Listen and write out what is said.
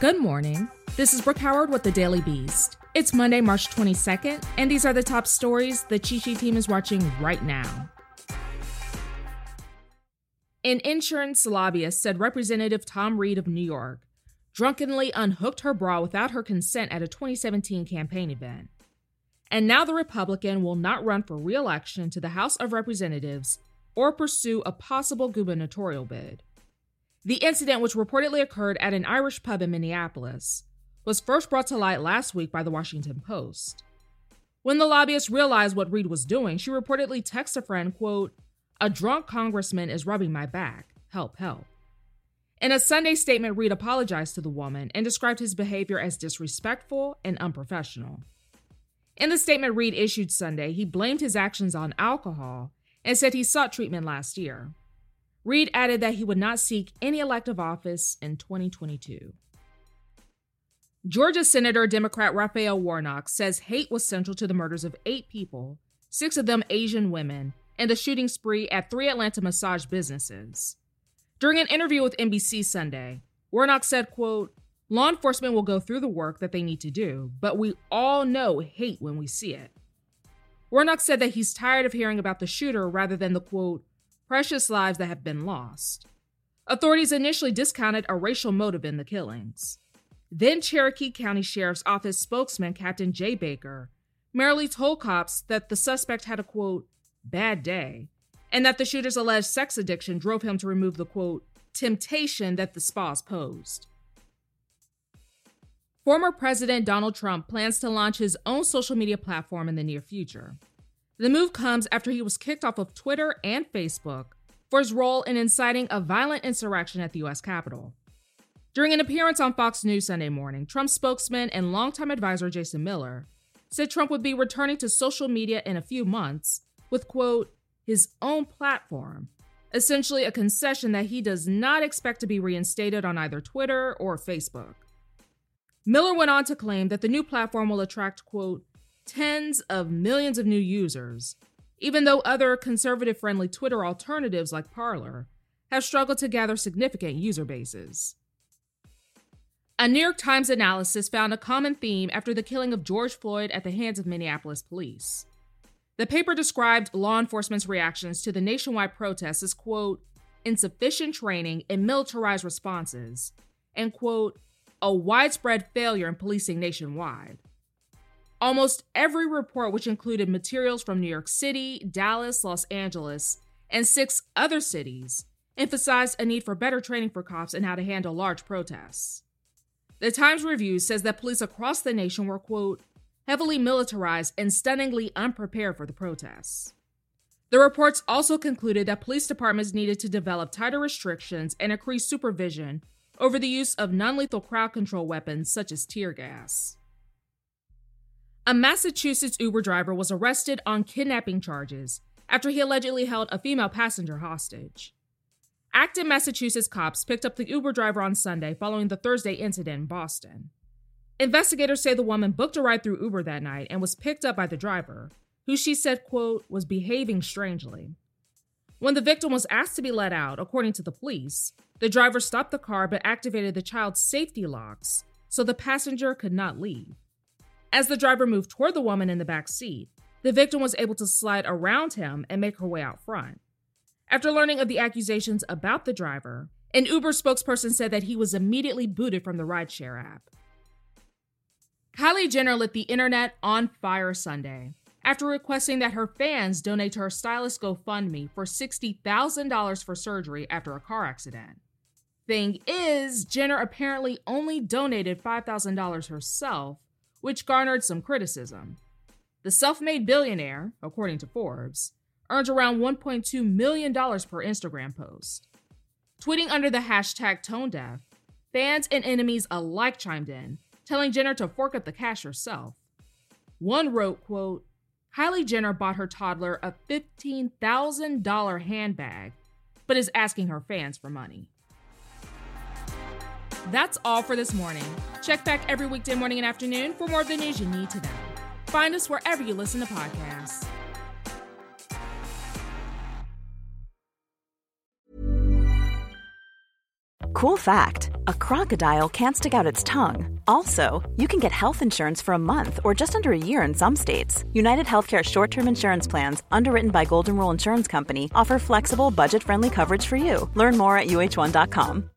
Good morning. This is Brooke Howard with the Daily Beast. It's Monday, March 22nd, and these are the top stories the Cheat Sheet team is watching right now. An insurance lobbyist said Representative Tom Reed of New York drunkenly unhooked her bra without her consent at a 2017 campaign event. And now the Republican will not run for re election to the House of Representatives or pursue a possible gubernatorial bid. The incident, which reportedly occurred at an Irish pub in Minneapolis, was first brought to light last week by the Washington Post. When the lobbyist realized what Reed was doing, she reportedly texted a friend, quote, A drunk congressman is rubbing my back. Help, help. In a Sunday statement, Reed apologized to the woman and described his behavior as disrespectful and unprofessional. In the statement Reed issued Sunday, he blamed his actions on alcohol and said he sought treatment last year. Reed added that he would not seek any elective office in 2022. Georgia Senator Democrat Raphael Warnock says hate was central to the murders of eight people, six of them Asian women, and the shooting spree at three Atlanta massage businesses. During an interview with NBC Sunday, Warnock said, quote, Law enforcement will go through the work that they need to do, but we all know hate when we see it. Warnock said that he's tired of hearing about the shooter rather than the quote, precious lives that have been lost. Authorities initially discounted a racial motive in the killings. Then Cherokee County Sheriff's Office spokesman Captain Jay Baker merely told cops that the suspect had a quote, bad day, and that the shooter's alleged sex addiction drove him to remove the quote, temptation that the spas posed. Former President Donald Trump plans to launch his own social media platform in the near future. The move comes after he was kicked off of Twitter and Facebook for his role in inciting a violent insurrection at the U.S. Capitol. During an appearance on Fox News Sunday morning, Trump spokesman and longtime advisor Jason Miller said Trump would be returning to social media in a few months with, quote, his own platform, essentially a concession that he does not expect to be reinstated on either Twitter or Facebook. Miller went on to claim that the new platform will attract, quote, tens of millions of new users, even though other conservative friendly Twitter alternatives like Parler have struggled to gather significant user bases. A New York Times analysis found a common theme after the killing of George Floyd at the hands of Minneapolis police. The paper described law enforcement's reactions to the nationwide protests as, quote, insufficient training and militarized responses, and, quote, a widespread failure in policing nationwide. Almost every report, which included materials from New York City, Dallas, Los Angeles, and six other cities, emphasized a need for better training for cops and how to handle large protests. The Times Review says that police across the nation were, quote, heavily militarized and stunningly unprepared for the protests. The reports also concluded that police departments needed to develop tighter restrictions and increase supervision over the use of non lethal crowd control weapons such as tear gas. A Massachusetts Uber driver was arrested on kidnapping charges after he allegedly held a female passenger hostage. Acton, Massachusetts cops picked up the Uber driver on Sunday following the Thursday incident in Boston. Investigators say the woman booked a ride through Uber that night and was picked up by the driver, who she said, quote, was behaving strangely. When the victim was asked to be let out, according to the police, the driver stopped the car but activated the child's safety locks so the passenger could not leave. As the driver moved toward the woman in the back seat, the victim was able to slide around him and make her way out front. After learning of the accusations about the driver, an Uber spokesperson said that he was immediately booted from the rideshare app. Kylie Jenner lit the internet on fire Sunday after requesting that her fans donate to her stylist GoFundMe for $60,000 for surgery after a car accident. Thing is, Jenner apparently only donated $5,000 herself which garnered some criticism. The self made billionaire, according to Forbes, earns around $1.2 million per Instagram post. Tweeting under the hashtag ToneDeaf, fans and enemies alike chimed in, telling Jenner to fork up the cash herself. One wrote, quote, Kylie Jenner bought her toddler a $15,000 handbag, but is asking her fans for money. That's all for this morning. Check back every weekday morning and afternoon for more of the news you need to know. Find us wherever you listen to podcasts. Cool fact a crocodile can't stick out its tongue. Also, you can get health insurance for a month or just under a year in some states. United Healthcare short term insurance plans, underwritten by Golden Rule Insurance Company, offer flexible, budget friendly coverage for you. Learn more at uh1.com.